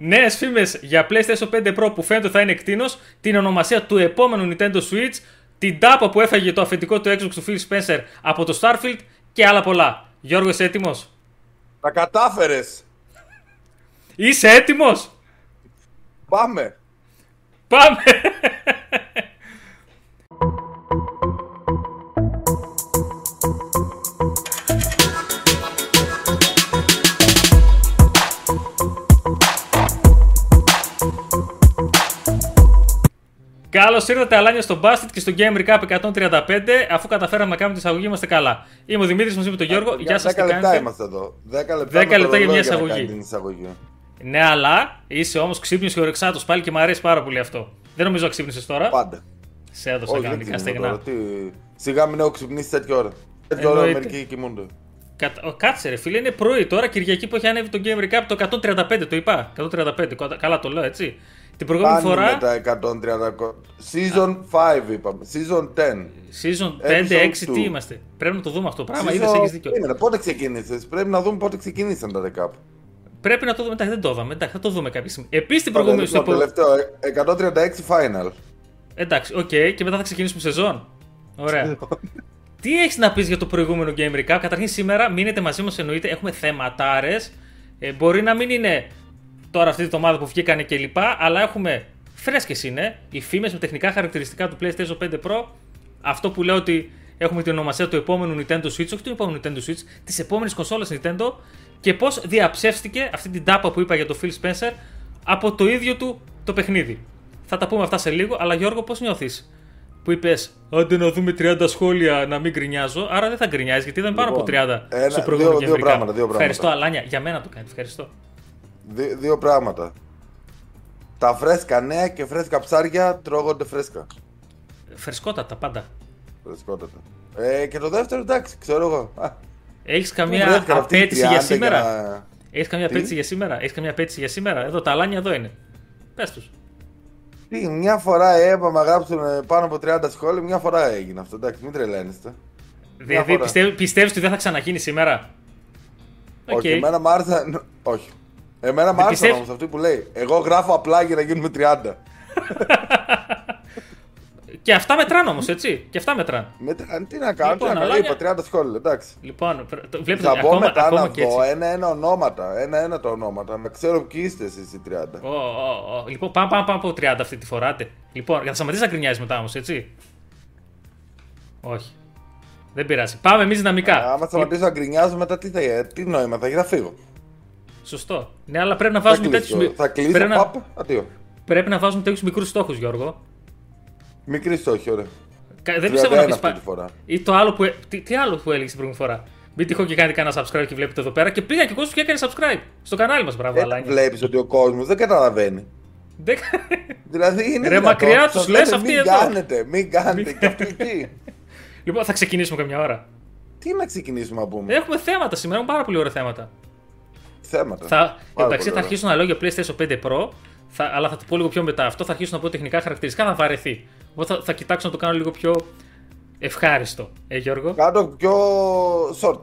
Νέες φήμες για PlayStation 5 Pro που φαίνεται θα είναι εκτείνο, την ονομασία του επόμενου Nintendo Switch, την τάπα που έφαγε το αφεντικό του Xbox του Phil Spencer από το Starfield και άλλα πολλά. Γιώργος, είσαι έτοιμος; Τα κατάφερες. Είσαι έτοιμος; Πάμε. Πάμε. Καλώς ήρθατε, Αλάνια, στο Basket και στο Game Recap 135. Αφού καταφέραμε να κάνουμε τη εισαγωγή, είμαστε καλά. Είμαι ο Δημήτρης, μαζί με τον Γιώργο. Γεια σας, 10 λεπτά είμαστε εδώ. 10 λεπτά, 10 λεπτά για μια να εισαγωγή. κάνει την εισαγωγή. Ναι, αλλά είσαι όμως ξύπνιος και ορεξάτος πάλι και μου αρέσει πάρα πολύ αυτό. Δεν νομίζω να ξύπνησες τώρα. Πάντα. Σε έδωσα Όχι, δεν κανονικά ξυπνώ στεγνά. τώρα. Τι... Σιγά μην έχω ξυπνήσει τέτοια ώρα. Τέτοια ώρα Εννοείται. μερικοί κοιμούνται. Κατα... ο, Κάτσε ρε φίλε, είναι πρωί τώρα, Κυριακή που έχει ανέβει το Game Recap το 135, το είπα. 135, κοτα- καλά το λέω έτσι. Την προηγούμενη Πάνε φορά, με τα 130. Season 5 είπαμε. Season 10. season 5, Episode 6, τι two. είμαστε; Πρέπει να το δούμε αυτό το πράγμα, Season- είδες, έχεις δίκιο. Περίμενε, πότε ξεκίνησες; Πρέπει να δούμε πότε ξεκίνησαν τα recap. Πρέπει να το δούμε, εντάξει δεν το είδαμε, εντάξει θα το δούμε κάποια στιγμή. Επίσης την Ωραία, προηγούμενη, στο λοιπόν, επο- τελευταίο, ε, 136 final. Εντάξει, οκ, και μετά θα ξεκινήσουμε σεζόν. Ωραία. Τι έχεις να πεις για το προηγούμενο Game Recap; Καταρχήν σήμερα μείνετε μαζί μας, εννοείται. Έχουμε θεματάρες. Ε, μπορεί να μην είναι τώρα αυτή τη εβδομάδα που βγήκανε κλπ. Αλλά έχουμε φρέσκες είναι οι φήμες με τεχνικά χαρακτηριστικά του PlayStation 5 Pro. Αυτό που λέω ότι έχουμε την ονομασία του επόμενου Nintendo Switch, όχι του επόμενου Nintendo Switch, της επόμενης κονσόλας Nintendo και πώς διαψεύστηκε αυτή την τάπα που είπα για το Phil Spencer από το ίδιο του το παιχνίδι. Θα τα πούμε αυτά σε λίγο, αλλά Γιώργο, πώς νιώθεις που είπες Άντε να δούμε 30 σχόλια να μην γκρινιάζω. Άρα δεν θα γκρινιάζεις γιατί ήταν πάνω από 30 Λοιπόν, ένα- στο προηγούμενο δύο- Game δύο Recap. πράγματα, δύο πράγματα. Ευχαριστώ, Αλάνια. Για μένα το κάνεις. Ευχαριστώ. Δι- δύο πράγματα. Τα φρέσκα νέα και φρέσκα ψάρια τρώγονται φρέσκα. Φρεσκότατα πάντα. Φρεσκότατα. Ε, και το δεύτερο, εντάξει, ξέρω εγώ. Α, Έχεις πού καμία βρέθηκαν αυτοί οι απέτηση για 30 σήμερα; να- Έχεις καμία Τι; απέτηση για σήμερα; Έχεις καμία απέτηση για σήμερα; Εδώ τα Αλάνια εδώ είναι. Πες τους. Τι, μια φορά έπαμε να γράψουν ε, πάνω από 30 σχόλια, μια φορά έγινε αυτό. Εντάξει, μην τρελαίνεστε. Δηλαδή φορά. πιστεύει πιστεύεις ότι δεν θα ξαναγίνει σήμερα; Οκ. Όχι, εμένα μ' άρεσαν. Όχι. Εμένα μ' Δεν άρεσαν πιστεύεις- όμως αυτοί που λέει. Εγώ γράφω απλά για να γίνουμε 30. Και αυτά μετράνε όμως, έτσι. Και αυτά μετράνε. Μετά, τι να κάνω, Λοιπόν, τι να κάνω. αλλά Είπα 30 σχόλια, εντάξει. Λοιπόν, πρέ- το- βλέπετε Θα μπω ακόμα, μετά ακόμα να και έτσι. δω ένα-ένα ονόματα. Ένα-ένα τα ονόματα. Να ξέρω ποιοι είστε εσείς οι 30. Ω, ω, ω. Λοιπόν, πάμε, πάμε, πάμε από 30 αυτή τη φορά. άντε. Λοιπόν, για να σταματήσει να γκρινιάζει μετά όμως, έτσι. Όχι. Δεν πειράζει. Πάμε εμείς δυναμικά. Άμα σταματήσω να γκρινιάζω μετά τι, θα, τι νόημα θα έχει, θα φύγω. Σωστό. Ναι, αλλά πρέπει να Θα βάζουμε κλείσω, τέτοιους. θα κλείσω, πρέπει, να, παπ, αντίο. πρέπει να βάζουμε τέτοιους μικρούς στόχους, Γιώργο. Μικρής στόχη, ωραία. Κα- Δεν 31 πιστεύω να πει αυτή τη φορά. Ή το άλλο που. ε- Τι, τι άλλο που έλεγες την προηγούμενη φορά. Μην τυχόν και κάνετε κανένα subscribe και βλέπετε εδώ πέρα. Και πήγα και ο κόσμο και έκανε subscribe στο κανάλι μας. Μπράβο, Δεν Αλάνια. βλέπεις ότι ο κόσμος δεν καταλαβαίνει. Δεν- Δηλαδή είναι. Ρε, δυνατόν, μακριά σας τους λες λένε, αυτοί μην εδώ. κάνετε, μην κάνετε. και αυτοί εκεί. λοιπόν, θα ξεκινήσουμε καμιά ώρα. Τι να ξεκινήσουμε να πούμε; Έχουμε θέματα σήμερα, έχουμε πάρα πολύ ωραία θέματα. Θέματα. Θα, Πάρα εντάξει, πολύ θα ωραία. αρχίσω να λέω για PlayStation 5 Pro, θα, αλλά θα το πω λίγο πιο μετά. Αυτό θα αρχίσω να πω τεχνικά χαρακτηριστικά, θα βαρεθεί. Εγώ θα, θα κοιτάξω να το κάνω λίγο πιο ευχάριστο. Ε, Γιώργο; Κάτω πιο short.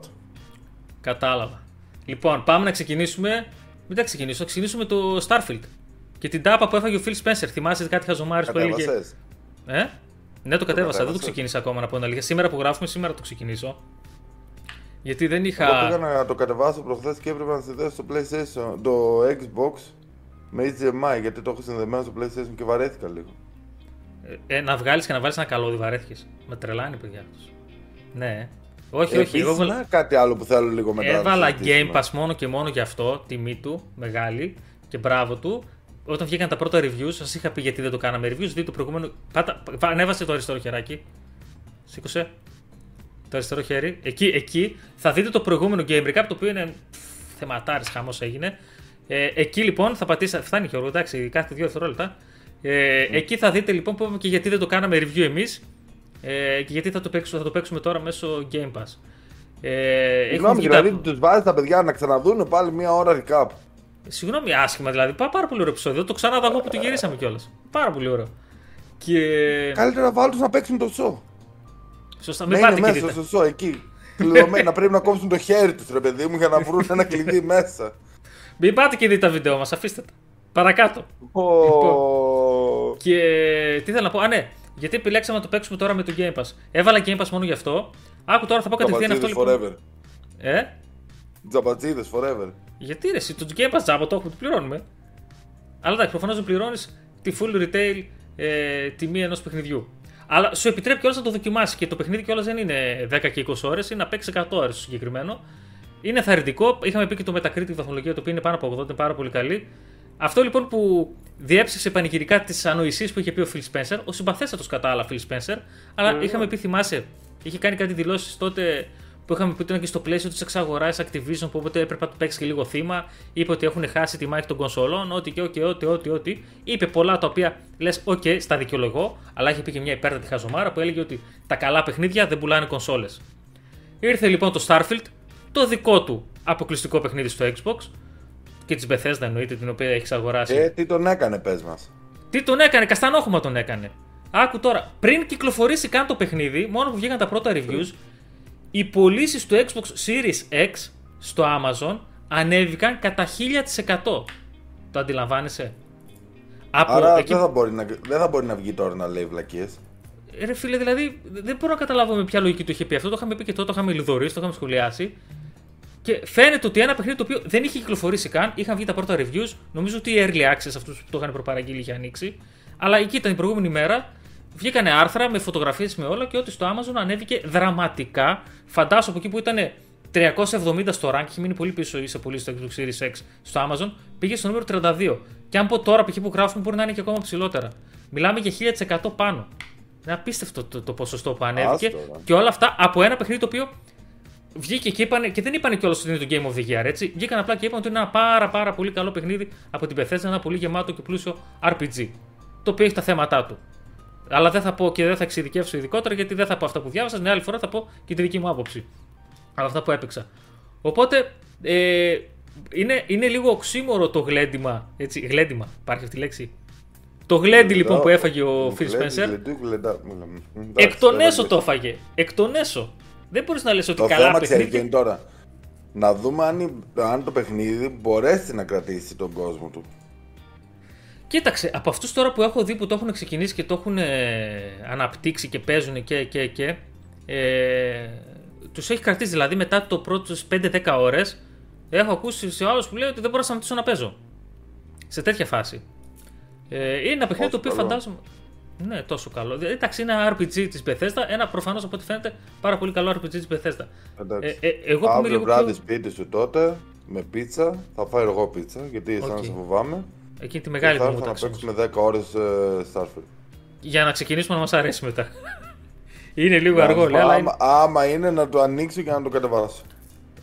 Κατάλαβα. Λοιπόν, πάμε να ξεκινήσουμε. Μην τα ξεκινήσω, θα ξεκινήσουμε το Starfield. Και την τάπα που έφαγε ο Phil Spencer. Θυμάσαι κάτι χαζομάρε που έλεγε; Κατέβασες. Ε; Ναι, το κατέβασα. Δεν το κατέβασες. ξεκίνησα ακόμα να πω την αλήθεια. Σήμερα που γράφουμε, σήμερα το ξεκινήσω. Γιατί δεν Εγώ είχα. πήγα να το κατεβάσω προχθές και έπρεπε να συνδέσω στο PlayStation, το Xbox με HDMI γιατί το έχω συνδεμένο στο PlayStation και βαρέθηκα λίγο. Ε, να βγάλεις και να βάλεις ένα καλώδι, βαρέθηκες. Με τρελάνει, παιδιά αυτός. Ναι. Όχι, Ε, όχι. Εγώ επίσης, βάλα... να, κάτι άλλο που θέλω λίγο μετά. να έβαλα συζητήσουμε. Game Pass μόνο και μόνο για αυτό, τιμή του, μεγάλη και μπράβο του. Όταν βγήκαν τα πρώτα reviews, σας είχα πει γιατί δεν το κάναμε reviews. Δείτε το προηγούμενο. Πάτα, πα- ανέβασε το αριστερό χεράκι. Σήκωσε. Το αριστερό χέρι. Εκεί, εκεί θα δείτε το προηγούμενο Game Recap, το οποίο είναι θεματάρι χαμός έγινε. Ε, εκεί λοιπόν θα πατήσετε. Φτάνει Γιώργο, εντάξει, κάθε δύο δευτερόλεπτα. Ε, Εκεί θα δείτε λοιπόν που είπαμε και γιατί δεν το κάναμε review εμείς. Ε, και γιατί θα το, παίξουμε, θα το παίξουμε τώρα μέσω Game Pass. Ε, έχουν Συγγνώμη, βγει τα- δηλαδή τους βάζει τα παιδιά να ξαναδούν πάλι μία ώρα recap. Συγγνώμη, άσχημα δηλαδή. Πά, πάρα πολύ ωραίο επεισόδιο. Το ξανάδα εγώ που το γυρίσαμε κιόλας. Πάρα πολύ ωραίο. Και. Καλύτερα βάλω τους να παίξουν το show. Σωστά, Να μην είναι πάτε και μέσα δείτε. στο show εκεί. Κλειδωμένοι, να πρέπει να κόψουν το χέρι τους, ρε παιδί μου, για να βρουν ένα κλειδί μέσα. Μην πάτε και δείτε τα βίντεο μας, αφήστε τα. Παρακάτω. Oh. Λοιπόν, και τι θέλω να πω. Α, ναι. Γιατί επιλέξαμε να το παίξουμε τώρα με το Game Pass. Έβαλα Game Pass μόνο γι' αυτό. Άκου τώρα θα πω κατευθείαν αυτό. Λοιπόν. Forever. Ε; Τζαμπατζίδες forever. Γιατί ρε, το Game Pass τζάμπο το έχουμε, το πληρώνουμε. Αλλά εντάξει, προφανώς δεν πληρώνεις τη full retail ε, τιμή ενός παιχνιδιού. Αλλά σου επιτρέπει κιόλας να το δοκιμάσεις και το παιχνίδι κιόλας δεν είναι 10 και 20 ώρες, είναι να παίξει 100 ώρες συγκεκριμένο. Είναι θαρρυντικό. Είχαμε πει και το Metacritic βαθμολογία το οποίο είναι πάνω από 80, είναι πάρα πολύ καλή. Αυτό λοιπόν που διέψευσε πανηγυρικά τις ανοησίες που είχε πει ο Phil Spencer, ο συμπαθέστατος κατά άλλα Phil Spencer, αλλά mm. είχαμε πει, θυμάσαι, είχε κάνει κάτι δηλώσεις τότε που είχαμε πει ότι ήταν και στο πλαίσιο της εξαγοράς Activision που οπότε έπρεπε να του παίξει και λίγο θύμα. Είπε ότι έχουν χάσει τη μάχη των κονσολών, ό,τι και ό,τι, ό,τι, ό,τι, ό,τι. Είπε πολλά τα οποία λες, OK, στα δικαιολογώ, αλλά είχε πει και μια υπέρτατη χαζομάρα που έλεγε ότι τα καλά παιχνίδια δεν πουλάνε κονσόλες. Ήρθε λοιπόν το Starfield, το δικό του αποκλειστικό παιχνίδι στο Xbox και της Bethesda εννοείται την οποία έχει αγοράσει. Ε, τι τον έκανε, πες μας. Τι τον έκανε, καστανόχωμα τον έκανε. Άκου τώρα, πριν κυκλοφορήσει καν το παιχνίδι, μόνο που βγήκαν τα πρώτα reviews, οι πωλήσεις του Xbox Series X στο Amazon ανέβηκαν κατά 1000%. Το αντιλαμβάνεσαι; Από Άρα εκεί... δεν, θα μπορεί να, δεν θα μπορεί να βγει τώρα να λέει βλακίες. Ρε φίλε, δηλαδή δεν μπορώ να καταλάβω με ποια λογική το είχε πει αυτό. Το είχαμε πει και τότε, το είχαμε λιδωρήσει, το είχαμε σχολιάσει. Και φαίνεται ότι ένα παιχνίδι το οποίο δεν είχε κυκλοφορήσει καν, είχαν βγει τα πρώτα reviews. Νομίζω ότι οι early access αυτούς που το είχαν προπαραγγείλει είχε ανοίξει. Αλλά εκεί ήταν η προηγούμενη μέρα Βγήκανε άρθρα με φωτογραφίες με όλα και ότι στο Amazon ανέβηκε δραματικά. Φαντάσου από εκεί που ήταν 370 στο rank, έχει μείνει πολύ πίσω ή σε πολύ στο Xbox Series X στο Amazon, πήγε στο νούμερο 32. Και αν πω τώρα π.χ. που γράφουμε μπορεί να είναι και ακόμα ψηλότερα. Μιλάμε για 1000% πάνω. Είναι απίστευτο το, το ποσοστό που ανέβηκε. Και όλα αυτά από ένα παιχνίδι το οποίο βγήκε και είπαν, και δεν είπαν κιόλας ότι είναι το Game of the Year, έτσι. Βγήκαν απλά και είπαν ότι είναι ένα πάρα, πάρα πολύ καλό παιχνίδι από την Bethesda, ένα πολύ γεμάτο και πλούσιο RPG. Το οποίο έχει τα θέματα του. Αλλά δεν θα πω και δεν θα εξειδικεύσω ειδικότερα γιατί δεν θα πω αυτά που διάβασα. Την άλλη φορά θα πω και τη δική μου άποψη. Αλλά αυτά που έπαιξα. Οπότε ε, είναι, είναι λίγο οξύμορο το γλέντιμα. Έτσι, γλέντιμα, υπάρχει αυτή η λέξη. Το γλέντι λοιπόν που έφαγε ο Phil Spencer. Εκ των έσω το έφαγε. Εκ των έσω. Δεν μπορείς να λες ότι το καλά θέμα παιχνίδι. είναι τώρα. Να δούμε αν, αν το παιχνίδι μπορέσει να κρατήσει τον κόσμο του. Κοίταξε, από αυτούς τώρα που έχω δει που το έχουν ξεκινήσει και το έχουν ε, αναπτύξει και παίζουν και. και, και ε, τους έχει κρατήσει δηλαδή μετά το πρώτο 5-10 ώρες. Έχω ακούσει σε άλλους που λέει ότι δεν μπορώ να σταματήσω να παίζω. Σε τέτοια φάση. Ε, είναι ένα παιχνίδι το οποίο φαντάζομαι. Ναι, τόσο καλό. Ε, εντάξει, είναι ένα RPG της Bethesda. Ένα προφανώς από ό,τι φαίνεται πάρα πολύ καλό RPG της Bethesda. Εντάξει. Ε, ε, εγώ Αύριο βράδυ πιο... σπίτι σου τότε με πίτσα. Θα φάω εγώ πίτσα γιατί okay. σαν να σε φοβάμαι. Εκεί τη μεγάλη που μου να παίξουμε 10 ώρες uh, Starfield. Για να ξεκινήσουμε να μας αρέσει μετά. είναι λίγο αργό, λέει. Άμα, άμα είναι να το ανοίξω και να το κατεβάσω.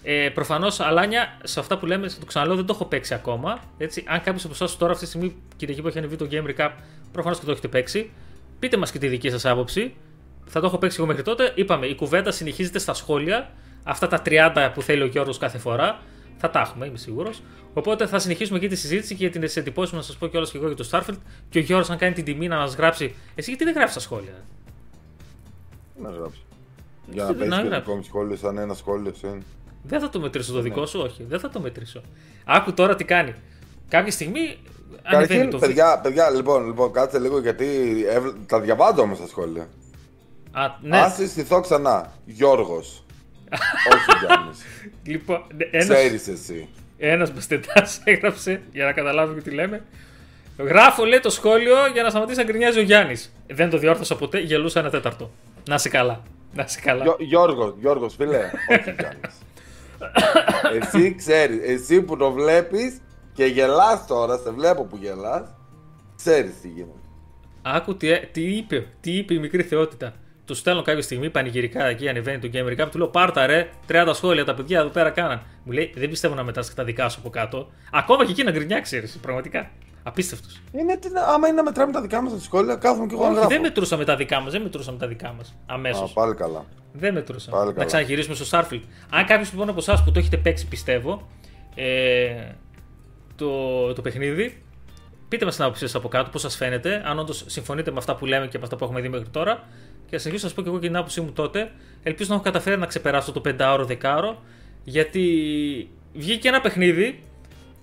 Ε, Προφανώς, Αλάνια, σε αυτά που λέμε, το ξαναλέω, δεν το έχω παίξει ακόμα. Έτσι, αν κάποιος από εσά τώρα αυτή τη στιγμή, Κυριακή που έχει ανεβεί το Game Recap, προφανώς και το έχετε παίξει. Πείτε μας και τη δική σας άποψη. Θα το έχω παίξει εγώ μέχρι τότε. Είπαμε, η κουβέντα συνεχίζεται στα σχόλια. Αυτά τα 30 που θέλει ο Γιώργος κάθε φορά. Θα τα έχουμε, είμαι σίγουρος. Οπότε θα συνεχίσουμε εκεί τη συζήτηση και για τι εντυπώσει να σας πω κιόλας και εγώ για το Starfield. Και ο Γιώργο, αν κάνει την τιμή να μας γράψει. Εσύ γιατί δεν γράφεις τα σχόλια; Να γράψει. Για να παίξει και δικό μου σχόλιο, σαν ένα σχόλιο είναι. Δεν θα το μετρήσω το ναι. δικό σου, όχι. Δεν θα το μετρήσω. Άκου τώρα τι κάνει. Κάποια στιγμή. Καταρχήν, το παιδιά, παιδιά, λοιπόν, λοιπόν, κάτσε λίγο γιατί τα διαβάζω όμως τα σχόλια. Α, ναι. Α συστηθώ ξανά. Γιώργος. όχι Γιάννης. Λοιπόν, ένας... Ξέρει εσύ. Ένας μπαστετά έγραψε για να καταλάβουμε τι λέμε. Γράφω λέει το σχόλιο για να σταματήσει να γκρινιάζει ο Γιάννης. Δεν το διόρθωσα ποτέ, γελούσα ένα τέταρτο. Να σε καλά. Να σε καλά. Γιώργος, Γιώργος, φίλε. Όχι Γιάννης. εσύ ξέρεις, εσύ που το βλέπεις και γελάς τώρα, σε βλέπω που γελάς, ξέρεις τι γίνεται. Άκου τι, τι, είπε, τι είπε η μικρή θεότητα. Του στέλνω κάποια στιγμή πανηγυρικά εκεί, ανεβαίνει το Gamer Cup. Του λέω Πάρτα ρε, 30 σχόλια τα παιδιά εδώ πέρα κάναν. Μου λέει Δεν πιστεύω να μετράς και τα δικά σου από κάτω. Ακόμα και εκεί να γκρινιάξει, ρε, πραγματικά. Απίστευτος. Είναι, τι, άμα είναι να μετράμε τα δικά μας τα σχόλια, κάθομαι και εγώ να γράφω. Δεν μετρούσαμε τα δικά μας, δεν μετρούσαμε τα δικά μας. Αμέσως. Πάλι καλά. Δεν μετρούσαμε. Πάλι καλά. Να ξαναγυρίσουμε στο Starfield. Αν κάποιος λοιπόν από εσάς που το έχετε παίξει, πιστεύω, ε, το, το παιχνίδι, πείτε μας την άποψή σας από κάτω, πώς σας φαίνεται, αν όντως συμφωνείτε με αυτά που λέμε και με αυτά που έχουμε δει μέχρι τώρα. Και θα συνεχίσω να σας πω και εγώ και την άποψή μου τότε. Ελπίζω να έχω καταφέρει να ξεπεράσω το 5ωρο, 10ωρο. Γιατί βγήκε ένα παιχνίδι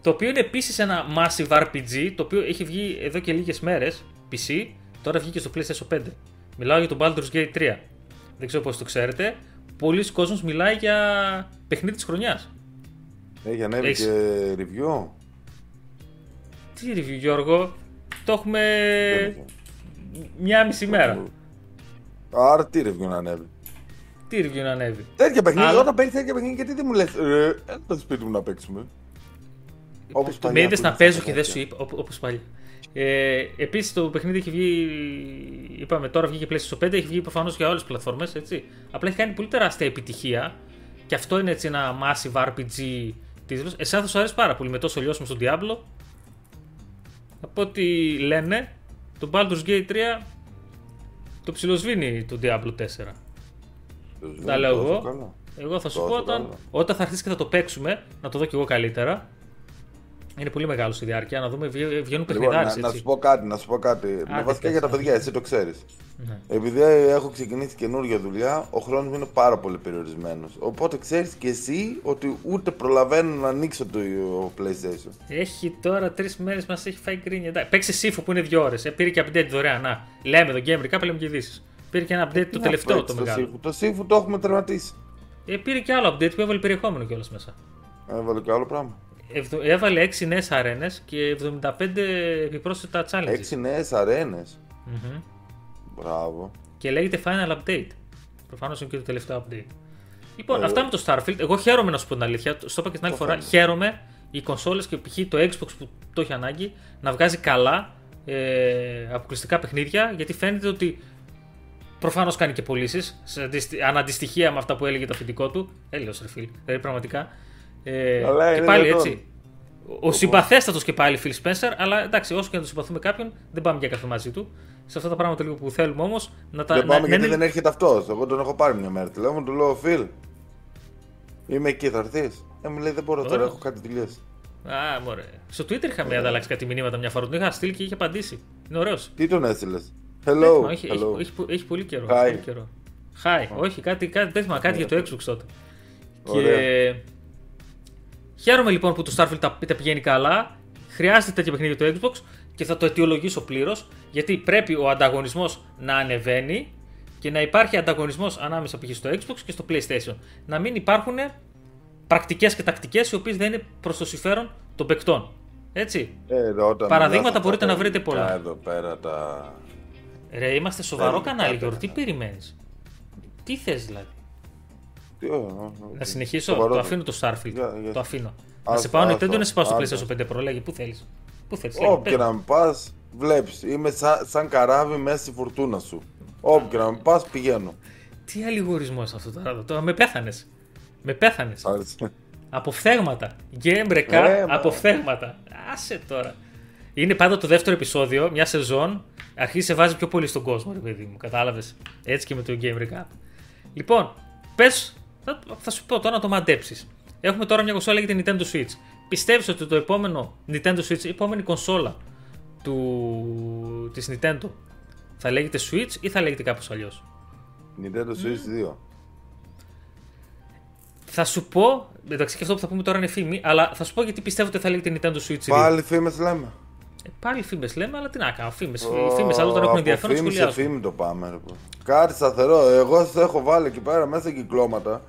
Το οποίο είναι επίσης ένα massive RPG, το οποίο έχει βγει εδώ και λίγες μέρες PC, τώρα βγήκε στο PlayStation 5. Μιλάω για το Baldur's Gate 3. Δεν ξέρω πώς το ξέρετε. Πολλοί κόσμος μιλάει για παιχνίδι της χρονιάς. Έχει ανέβει Έχεις... και review. Τι review, Γιώργο; Το έχουμε μια μισή μέρα. Άρα τι review να ανέβει. Τι review να ανέβει. Τέτοια παιχνίδια, Αλλά... όταν παίρνεις τέτοια παιχνίδια, γιατί δεν μου λες. Ε, το σπίτι μου να παίξουμε. Όπως το με είδε να παίζω και δεν σου είπα, όπως πάλι. Ε, Επίσης το παιχνίδι έχει βγει. Είπαμε τώρα βγήκε PlayStation 5, έχει βγει προφανώς για όλες τις πλατφόρμες. Απλά έχει κάνει πολύ τεράστια επιτυχία. Και αυτό είναι έτσι ένα massive RPG τίτλο. Εσένα θα σου αρέσει πάρα πολύ με τόσο λιώσιμο στον Diablo. Από ό,τι λένε, το Baldur's Gate 3 το ψιλοσβήνει το Diablo 4. Τα λέω εγώ. Εγώ θα σου πω όταν, όταν θα έρθει και θα το παίξουμε, να το δω κι εγώ καλύτερα. Είναι πολύ μεγάλο στη διάρκεια. Να δούμε, βγαίνουν λοιπόν, παιχνιδάρες. Να, να, σου πω κάτι, να σου πω κάτι. με βασικά για τα παιδιά, εσύ το ξέρεις. Ναι. Επειδή έχω ξεκινήσει καινούργια δουλειά, ο χρόνος μου είναι πάρα πολύ περιορισμένος. Οπότε ξέρεις και εσύ ότι ούτε προλαβαίνω να ανοίξω το PlayStation. Έχει τώρα τρεις μέρες μας έχει φάει γκρίνια. Παίξει σύφου που είναι δύο ώρες. Ε, πήρε και update δωρεάν. Να, λέμε το Gamer, κάπου λέμε και ειδήσεις. Πήρε και ένα update το τελευταίο το μεγάλο. Το σύφου το έχουμε τερματίσει. Ε, πήρε και άλλο update που έβαλε περιεχόμενο κιόλας μέσα. Έβαλε και άλλο πράγμα έβαλε 6 νέες αρένες και 75 επιπρόσθετα challenges. 6 νέες αρένες. Μπράβο. Και λέγεται Final Update. Προφανώς είναι και το τελευταίο update. Λοιπόν, ε, αυτά με το Starfield. Εγώ χαίρομαι να σου πω την αλήθεια. Το είπα και την άλλη φορά. Φαίνεται. Χαίρομαι οι κονσόλες και π.χ. το Xbox που το έχει ανάγκη να βγάζει καλά ε, αποκλειστικά παιχνίδια γιατί φαίνεται ότι προφανώς κάνει και πωλήσεις. Αναντιστοιχεία με αυτά που έλεγε το αφεντικό του. Έλεος ρε φίλ. Δηλαδή πραγματικά. Ε, και πάλι έτσι. Ο συμπαθέστατος και πάλι Phil Spencer, αλλά εντάξει, όσο και να το συμπαθούμε κάποιον, δεν πάμε για καφέ μαζί του. Σε αυτά τα πράγματα λίγο που θέλουμε όμως να τα. Δεν πάμε γιατί δεν έρχεται αυτός. Εγώ τον έχω πάρει μια μέρα τηλέφωνο, του λέω Phil. Είμαι εκεί, θα έρθεις; Ε, μου λέει δεν μπορώ τώρα, έχω κάτι δουλειές. Α, μωρέ. Στο Twitter είχαμε ανταλλάξει κάτι μηνύματα μια φορά. Τον είχα στείλει και είχε απαντήσει. Είναι ωραίος. Τι τον έστειλες; Hello. Έχει, Hello. Έχει, έχει, έχει, πολύ καιρό. Hi. Πολύ καιρό. Hi. Όχι, κάτι, κάτι, κάτι, κάτι για το Xbox τότε. Και Χαίρομαι λοιπόν που το Starfield τα, τα πηγαίνει καλά. Χρειάζεται τέτοια παιχνίδια το Xbox και θα το αιτιολογήσω πλήρως γιατί πρέπει ο ανταγωνισμός να ανεβαίνει και να υπάρχει ανταγωνισμός ανάμεσα π.χ. στο Xbox και στο PlayStation. Να μην υπάρχουν πρακτικές και τακτικές οι οποίες δεν είναι προς το συμφέρον των παικτών. Έτσι. Ε, Παραδείγματα μπορείτε να βρείτε πολλά. Εδώ πέρα τα... Ρε, είμαστε σοβαρό κανάλι, Γιώργο. Τι περιμένεις; Τι θες δηλαδή; Να συνεχίσω. Το αφήνω το Starfield. Το αφήνω. Να σε πάω Nintendo να σε πάω στο PlayStation 5 Pro. Λέγει πού θέλεις. Πού θέλεις. Όπου και να με πας, βλέπεις. Είμαι σαν, καράβι μέσα στη φουρτούνα σου. Όπου και να με πας, πηγαίνω. Τι αλληγορισμός αυτό τώρα. Τώρα με πέθανες. Με πέθανες. Από φθέγματα. Γκέμπρεκα ε, από φθέγματα. Άσε τώρα. Είναι πάντα το δεύτερο επεισόδιο, μια σεζόν. Αρχίζει σε βάζει πιο πολύ στον κόσμο, ρε παιδί μου. Κατάλαβες. Έτσι και με το Game Recap. Λοιπόν, πες θα, θα σου πω τώρα να το μαντέψεις. Έχουμε τώρα μια κονσόλα για την Nintendo Switch. Πιστεύεις ότι το επόμενο Nintendo Switch, η επόμενη κονσόλα του, της Nintendo θα λέγεται Switch ή θα λέγεται κάπως αλλιώς; Nintendo Switch 2. Θα σου πω, εντάξει και αυτό που θα πούμε τώρα είναι φήμη, αλλά θα σου πω γιατί πιστεύω ότι θα λέγεται Nintendo Switch 2. Πάλι φήμες λέμε. Ε, πάλι φήμες λέμε, αλλά τι να κάνω. Φήμες. Oh, φήμες, άλλο τώρα έχουν ενδιαφέρον. Φήμε σε φήμη το πάμε. Κάτι σταθερό. Εγώ σα έχω βάλει εκεί πέρα μέσα κυκλώματα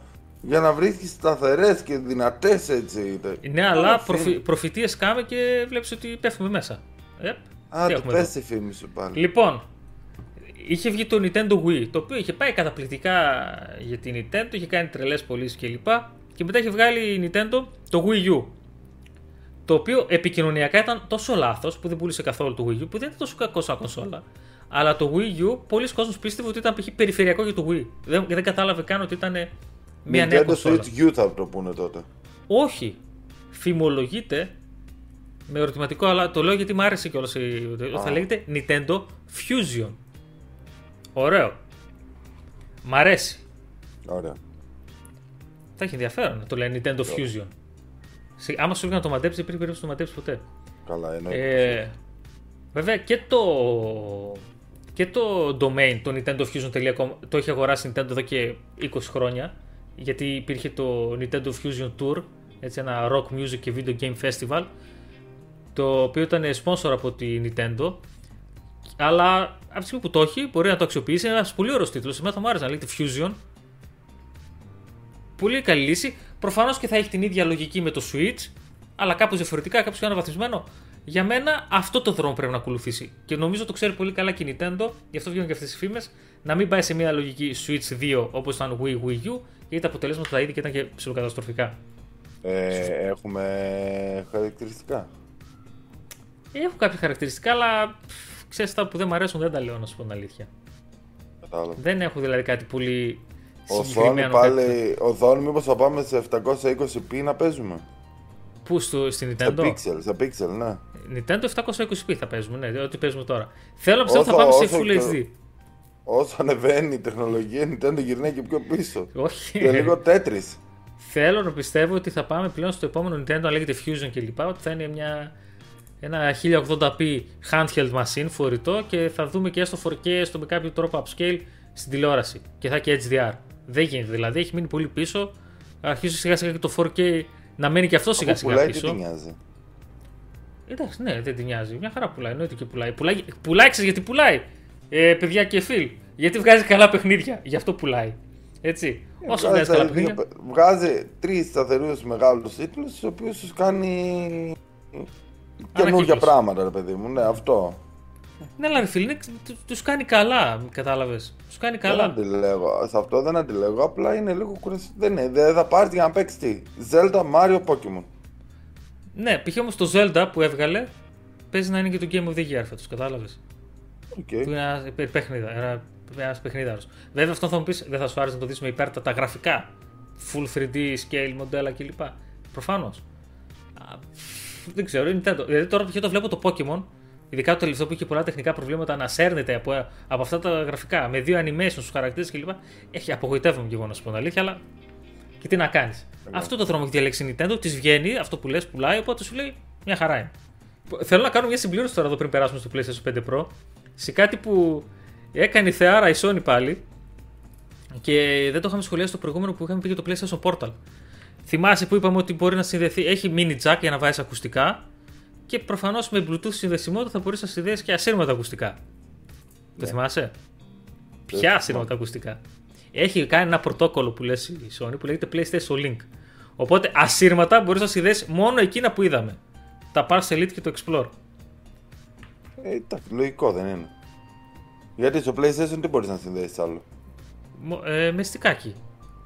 για να βρίσκεις σταθερές και δυνατές έτσι. Ναι, αλλά προφη, προφητείες κάμε και βλέπεις ότι πέφτουμε μέσα. Yep. Α, το πες τη φήμη σου πάλι. Λοιπόν, είχε βγει το Nintendo Wii, το οποίο είχε πάει καταπληκτικά για την Nintendo, είχε κάνει τρελές πωλήσεις κλπ. Και μετά είχε βγάλει η Nintendo το Wii U. Το οποίο επικοινωνιακά ήταν τόσο λάθος που δεν πούλησε καθόλου το Wii U, που δεν ήταν τόσο κακό σαν κονσόλα. Αλλά το Wii U, πολλοί κόσμοι πίστευαν ότι ήταν π.χ. περιφερειακό για το Wii. Δεν, δεν κατάλαβε καν ότι ήταν μια νέα κονσόλα. Switch U θα το πούνε τότε. Όχι. Φημολογείται με ερωτηματικό, αλλά το λέω γιατί μου άρεσε κιόλας. Θα λέγεται Nintendo Fusion. Ωραίο. Μ' αρέσει. Ωραία. Θα έχει ενδιαφέρον να το λένε Nintendo Fusion. Άμα σου να το μαντέψεις, δεν υπήρχε περίπτωση να το μαντέψεις ποτέ. Καλά, εννοείται. Ε, βέβαια και το, και το domain, το Nintendo Fusion.com, το έχει αγοράσει Nintendo εδώ και 20 χρόνια. Γιατί υπήρχε το Nintendo Fusion Tour έτσι, ένα rock music και video game festival, το οποίο ήταν sponsor από τη Nintendo. Αλλά από τη στιγμή που το έχει, μπορεί να το αξιοποιήσει. Είναι ένας πολύ ωραίος τίτλος. Εμένα θα μου άρεσε να λέγεται Fusion. Πολύ καλή λύση. Προφανώς και θα έχει την ίδια λογική με το Switch, αλλά κάπως διαφορετικά, κάπως πιο αναβαθμισμένο. Για μένα αυτό το δρόμο πρέπει να ακολουθήσει. Και νομίζω το ξέρει πολύ καλά και η Nintendo, γι' αυτό βγαίνουν και αυτές οι φήμες, να μην πάει σε μια λογική Switch 2 όπως ήταν Wii Wii U, γιατί τα αποτελέσματα τα είδη και ήταν και ψηλοκαταστροφικά. Ε, έχουμε χαρακτηριστικά. Έχω κάποια χαρακτηριστικά, αλλά ξέρεις τα που δεν μου αρέσουν δεν τα λέω να σου πω την αλήθεια. Κατάλαβα. Δεν έχω δηλαδή κάτι πολύ Οθόνη πάλι, οθόνη μήπως θα πάμε σε 720p να παίζουμε; Πού στο, στην Nintendo? Σε pixel, σε pixel, ναι. Nintendo 720p θα παίζουμε, ναι, ό,τι παίζουμε τώρα. Θέλω να πιστεύω θα πάμε σε Full HD. Όσο ανεβαίνει η τεχνολογία, η Nintendo γυρνάει και πιο πίσω. Όχι. Και λίγο Tetris. Θέλω να πιστεύω ότι θα πάμε πλέον στο επόμενο Nintendo, αν λέγεται Fusion κλπ. Ότι θα είναι μια, ένα 1080p handheld machine φορητό και θα δούμε και στο 4K, στο με κάποιο τρόπο upscale στην τηλεόραση. Και θα έχει HDR. Δεν γίνεται δηλαδή, έχει μείνει πολύ πίσω. Αρχίζει σιγά σιγά και το 4K να μένει και αυτό σιγά σιγά πίσω. Δεν νοιάζει. Εντάξει, ναι, δεν την νοιάζει. Μια χαρά πουλάει. Εννοείται και πουλάει. Πουλάει, πουλάει γιατί πουλάει. Ε, παιδιά και φίλ. Γιατί βγάζει καλά παιχνίδια. Γι' αυτό πουλάει. Έτσι. Ε, Όσο βγάζει καλά παιχνίδια. Βγάζει τρεις σταθερούς μεγάλους τίτλους, του οποίους τους κάνει καινούργια πράγματα, ρε παιδί μου. Ναι, αυτό. Ναι, αλλά φίλε, του κάνει καλά, κατάλαβες. Τους κάνει καλά. Δεν αντιλέγω. Σε αυτό δεν αντιλέγω. Απλά είναι λίγο κουραστικό. Δεν, είναι, δεν θα πάρεις για να παίξεις τι; Zelda, Mario, Pokemon. Ναι, π.χ. όμως το Zelda που έβγαλε παίζει να είναι και το Game of the Year φέτος, κατάλαβες. Okay. Που είναι ένας παιχνίδι. Ένα παιχνίδαρος. Βέβαια, αυτό θα μου πεις, δεν θα σου άρεσε να το δεις με υπέρτατα γραφικά. Full 3D scale μοντέλα κλπ. Προφανώς. Δεν ξέρω, είναι τέτοιο. Δηλαδή τώρα π.χ. το βλέπω το Pokemon Ειδικά το τελευταίο που είχε πολλά τεχνικά προβλήματα να σέρνεται από, από αυτά τα γραφικά με δύο animations στου χαρακτήρες κλπ. Έχει απογοητεύομαι και εγώ να σου πω την αλήθεια, αλλά και τι να κάνεις. Αυτό το δρόμο έχει διαλέξει η Nintendo, της βγαίνει αυτό που λες, πουλάει, οπότε σου λέει μια χαρά είναι. Θέλω να κάνω μια συμπλήρωση τώρα εδώ πριν περάσουμε στο PlayStation 5 Pro σε κάτι που έκανε η θεάρα η Sony πάλι και δεν το είχαμε σχολιάσει στο προηγούμενο που είχαμε πει για το PlayStation Portal. Θυμάσαι που είπαμε ότι μπορεί να συνδεθεί, έχει mini jack για να βάζει ακουστικά και προφανώς με Bluetooth συνδεσιμότητα θα μπορείς να συνδέσεις και ασύρματα ακουστικά. Το ναι. θυμάσαι; Ποια ασύρματα ακουστικά; Έχει κάνει ένα πρωτόκολλο που λες η Sony που λέγεται PlayStation Link. Οπότε ασύρματα μπορείς να συνδέσεις μόνο εκείνα που είδαμε. Τα Parse Elite και το Explore. Ε, λογικό δεν είναι. Γιατί στο PlayStation τι μπορείς να συνδέσεις άλλο; Ε, με στικάκι.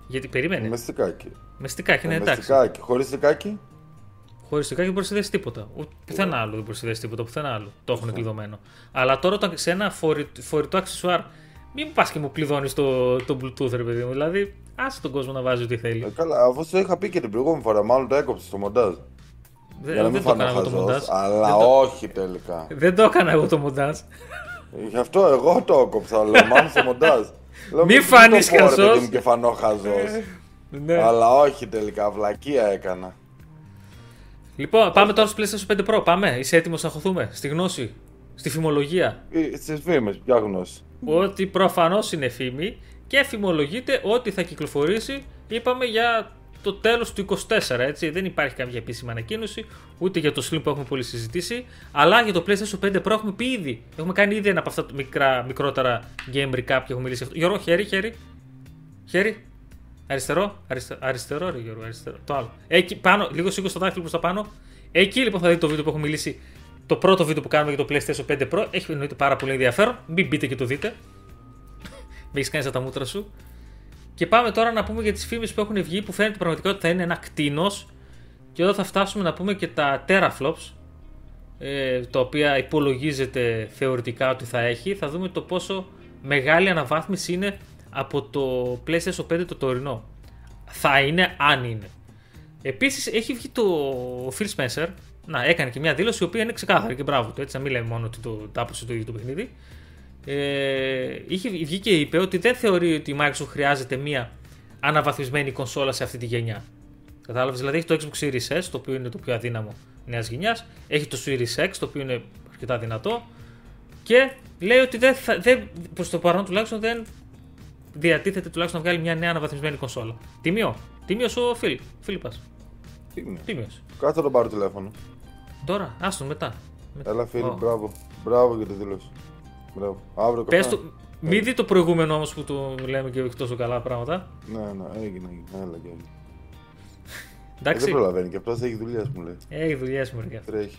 Γιατί περίμενε. Με στικάκι. Με στικάκι, ναι, εντάξει. Χωρίς στικάκι; Χωριστικά και δεν μπορείς να συνδέσεις τίποτα. Πουθενά άλλο δεν μπορείς να συνδέσεις τίποτα. Πουθενά άλλο. Το έχουν κλειδωμένο. Αλλά τώρα όταν σε ένα φορητό αξισουάρ, μην πας και μου κλειδώνεις το, το Bluetooth, ρε παιδί μου. Δηλαδή, άσε τον κόσμο να βάζει ό,τι θέλει. Ε, καλά, αφού το είχα πει και την προηγούμενη φορά, μάλλον το έκοψες στο μοντάζ. Δεν, δεν το έκανα εγώ το μοντάζ. Αλλά όχι τελικά. Δεν το έκανα εγώ το μοντάζ. Γι' αυτό εγώ το έκοψα, αλλά μάλλον στο μοντάζ. Μη φανεί χαζός. και φανώ χαζός. Ναι. Αλλά όχι τελικά, βλακεία έκανα. Λοιπόν, πάμε τώρα στο PlayStation 5 Pro. Πάμε. Είσαι έτοιμος να χωθούμε στη γνώση, στη φημολογία; Ε, Στις φήμες, ποια γνώση. Ότι προφανώς είναι φήμη και φημολογείται ότι θα κυκλοφορήσει, είπαμε, για το τέλος του 24. Έτσι. Δεν υπάρχει κάποια επίσημη ανακοίνωση, ούτε για το Slim που έχουμε πολύ συζητήσει, αλλά για το PlayStation 5 Pro έχουμε πει ήδη. Έχουμε κάνει ήδη ένα από αυτά τα μικρά, μικρότερα game recap και έχουμε μιλήσει αυτό. Γιώργο, χέρι, χέρι. Χέρι. Αριστερό, αριστε, αριστερό, ρε Γιώργο, αριστερό. Το άλλο. Εκεί πάνω, λίγο σήκω στο δάχτυλο προς τα πάνω. Εκεί λοιπόν θα δείτε το βίντεο που έχω μιλήσει. Το πρώτο βίντεο που κάνουμε για το PlayStation 5 Pro. Έχει εννοείται πάρα πολύ ενδιαφέρον. Μην μπείτε και το δείτε. Με έχεις κάνει τα μούτρα σου. Και πάμε τώρα να πούμε για τις φήμες που έχουν βγει που φαίνεται πραγματικά ότι θα είναι ένα κτίνος. Και εδώ θα φτάσουμε να πούμε και τα teraflops. Ε, τα οποία υπολογίζεται θεωρητικά ότι θα έχει. Θα δούμε το πόσο μεγάλη αναβάθμιση είναι από το PlayStation 5 το τωρινό. Θα είναι αν είναι. Επίσης έχει βγει το Phil Spencer. Να, έκανε και μια δήλωση η οποία είναι ξεκάθαρη και μπράβο του. Έτσι, να μην λέμε μόνο ότι το τάπωσε το ίδιο το παιχνίδι. Ε, είχε βγει και είπε ότι δεν θεωρεί ότι η Microsoft χρειάζεται μια αναβαθμισμένη κονσόλα σε αυτή τη γενιά. Κατάλαβες, δηλαδή έχει το Xbox Series S, το οποίο είναι το πιο αδύναμο νέας γενιάς, έχει το Series X, το οποίο είναι αρκετά δυνατό, και λέει ότι δεν, δεν, προς το παρόν τουλάχιστον δεν διατίθεται τουλάχιστον να βγάλει μια νέα αναβαθμισμένη κονσόλα. Τιμίο. Τιμίο ο Φίλ. Φίλιππας. Τίμιος. Κάτσε τον πάρω τηλέφωνο. Τώρα, άστον μετά. Έλα φίλοι, oh. μπράβο. Μπράβο για τη δήλωση. Μπράβο. Αύριο Πες το... Μην δει το προηγούμενο όμως που το λέμε και όχι τόσο καλά πράγματα. Ναι, ναι, έγινε, έγινε. Έλα και έγινε. Εντάξει. Ε, δεν προλαβαίνει και αυτός έχει δουλειά μου λέει. Έχει δουλειά μου λέει. Τρέχει.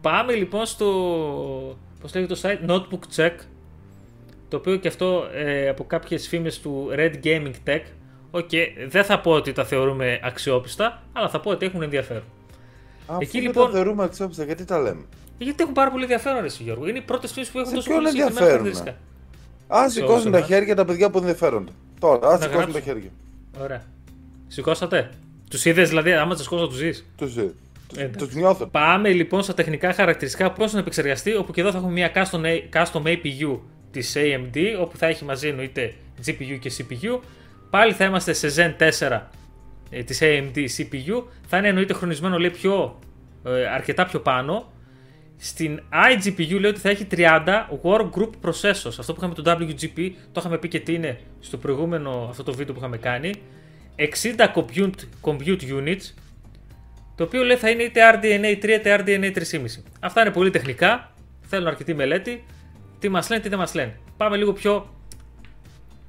Πάμε λοιπόν στο. Πώς λέγεται το site Notebookcheck. Το οποίο και αυτό ε, από κάποιες φήμες του Red Gaming Tech. OK, okay, δεν θα πω ότι τα θεωρούμε αξιόπιστα, αλλά θα πω ότι έχουν ενδιαφέρον. Αφού Εκεί δεν λοιπόν. τα θεωρούμε αξιόπιστα, γιατί τα λέμε; Γιατί έχουν πάρα πολύ ενδιαφέρον, Ρε Γιώργο. Είναι οι πρώτες φήμες που έχουν τόσο πολύ ενδιαφέρον. Ας σηκώσουν τα χέρια τα παιδιά που ενδιαφέρονται. Τώρα, ας σηκώσουν τα χέρια. Ωραία. Σηκώσατε. Τους είδες δηλαδή, άμα τους να τους ζεις. Τους ζεις. Τους νιώθω. Πάμε λοιπόν στα τεχνικά χαρακτηριστικά πώς να επεξεργαστεί. Όπου και εδώ θα έχουμε μια custom, custom APU της AMD, όπου θα έχει μαζί εννοείται GPU και CPU. Πάλι θα είμαστε σε Zen 4 ε, της AMD CPU. Θα είναι εννοείται χρονισμένο λέει πιο, ε, αρκετά πιο πάνω. Στην iGPU λέει ότι θα έχει 30 Workgroup Processors. Αυτό που είχαμε το WGP, το είχαμε πει και τι είναι στο προηγούμενο αυτό το βίντεο που είχαμε κάνει. 60 compute, compute units, το οποίο λέει θα είναι είτε RDNA 3 είτε RDNA 3,5. Αυτά είναι πολύ τεχνικά, θέλουν αρκετή μελέτη. Τι μας λένε, τι δεν μας λένε. Πάμε λίγο πιο,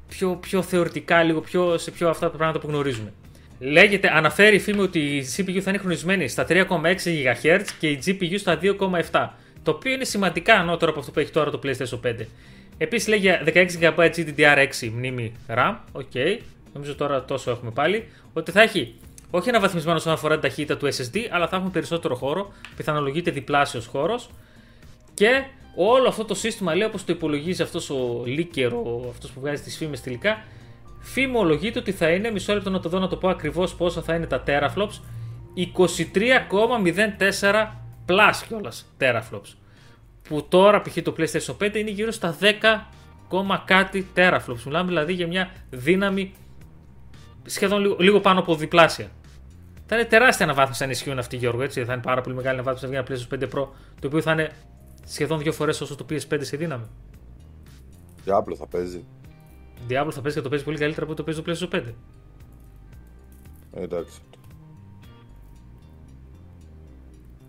πιο, πιο θεωρητικά, λίγο πιο σε πιο αυτά τα πράγματα που γνωρίζουμε. Λέγεται, αναφέρει η φήμη ότι η CPU θα είναι χρονισμένη στα 3,6 GHz και η GPU στα 2,7. Το οποίο είναι σημαντικά ανώτερο από αυτό που έχει τώρα το PlayStation 5. Επίσης λέει 16 GB GDDR6 μνήμη RAM. OK. Okay. Νομίζω τώρα τόσο έχουμε πάλι. Ότι θα έχει όχι αναβαθμισμένο όσον αφορά την ταχύτητα του SSD, αλλά θα έχουμε περισσότερο χώρο. Πιθανολογείται διπλάσιος χώρος. Και όλο αυτό το σύστημα λέει όπως το υπολογίζει αυτός ο leaker, αυτός που βγάζει τις φήμες τελικά, φημολογείται ότι θα είναι, μισό λεπτό να το δω να το πω ακριβώς πόσα θα είναι τα teraflops, 23,04 plus κιόλας teraflops. Που τώρα π.χ. το PlayStation 5 είναι γύρω στα 10, κάτι teraflops. Μιλάμε δηλαδή για μια δύναμη σχεδόν λίγο, λίγο πάνω από διπλάσια. Θα είναι τεράστια αναβάθμιση αν ισχύουν αυτοί, Γιώργο. Έτσι. Θα είναι πάρα πολύ μεγάλη αναβάθμιση να βγει ένα PlayStation 5 Pro, το οποίο θα είναι σχεδόν δύο φορές όσο το PS5 σε δύναμη. Διάπλο θα παίζει. Diablo θα παίζει και το παίζει πολύ καλύτερα από το παίζει το PlayStation 5. Ε, εντάξει.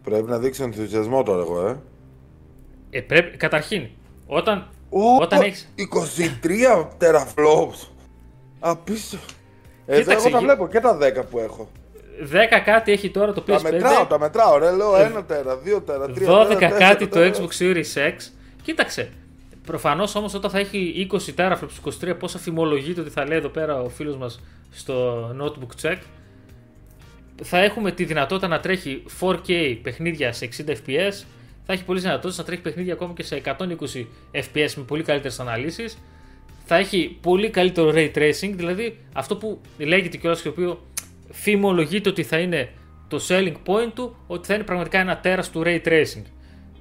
Πρέπει να δείξω ενθουσιασμό τώρα εγώ, ε. Ε, πρέπει, καταρχήν, όταν, oh, όταν έχεις... 23 teraflops. Απίστευτο. Εδώ Κοίταξε, εγώ τα βλέπω και τα 10 που έχω. 10 κάτι έχει τώρα το PS5. Τα μετράω, τα μετράω, ρε, λέω 1 τέρα, 2 τέρα, 3 12 κάτι το Xbox Series X. Κοίταξε, Προφανώς όμως όταν θα έχει 20 teraflops, 23, πόσα φημολογείται ότι θα λέει εδώ πέρα ο φίλος μας στο notebook check, θα έχουμε τη δυνατότητα να τρέχει 4K παιχνίδια σε 60 FPS, θα έχει πολλές δυνατότητες να τρέχει παιχνίδια ακόμα και σε 120 FPS με πολύ καλύτερες αναλύσεις. Θα έχει πολύ καλύτερο ray tracing, δηλαδή αυτό που λέγεται κιόλας και το οποίος φημολογείται ότι θα είναι το selling point του, ότι θα είναι πραγματικά ένα τέρας του ray tracing.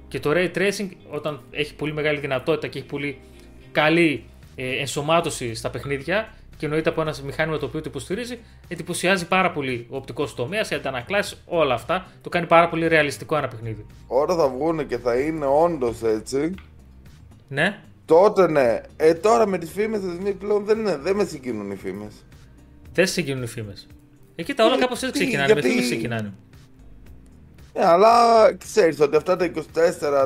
Και το ray tracing, όταν έχει πολύ μεγάλη δυνατότητα και έχει πολύ καλή ε, ενσωμάτωση στα παιχνίδια και εννοείται από ένα μηχάνημα το οποίο το υποστηρίζει, εντυπωσιάζει πάρα πολύ ο οπτικός τομέας, οι αντανακλάσεις, όλα αυτά. Το κάνει πάρα πολύ ρεαλιστικό ένα παιχνίδι. Όταν θα βγουν και θα είναι όντως έτσι. Ναι. Τότε ναι. Ε, τώρα με τις φήμες πλέον δεν, είναι, δεν με συγκινούν οι φήμες. Δεν συγκινούν οι φήμες. Εκεί τα όλα ε, κάπως έτσι ξεκινάνε. Γιατί... Με φήμες ξεκινάνε. Ε, αλλά ξέρεις ότι αυτά τα 24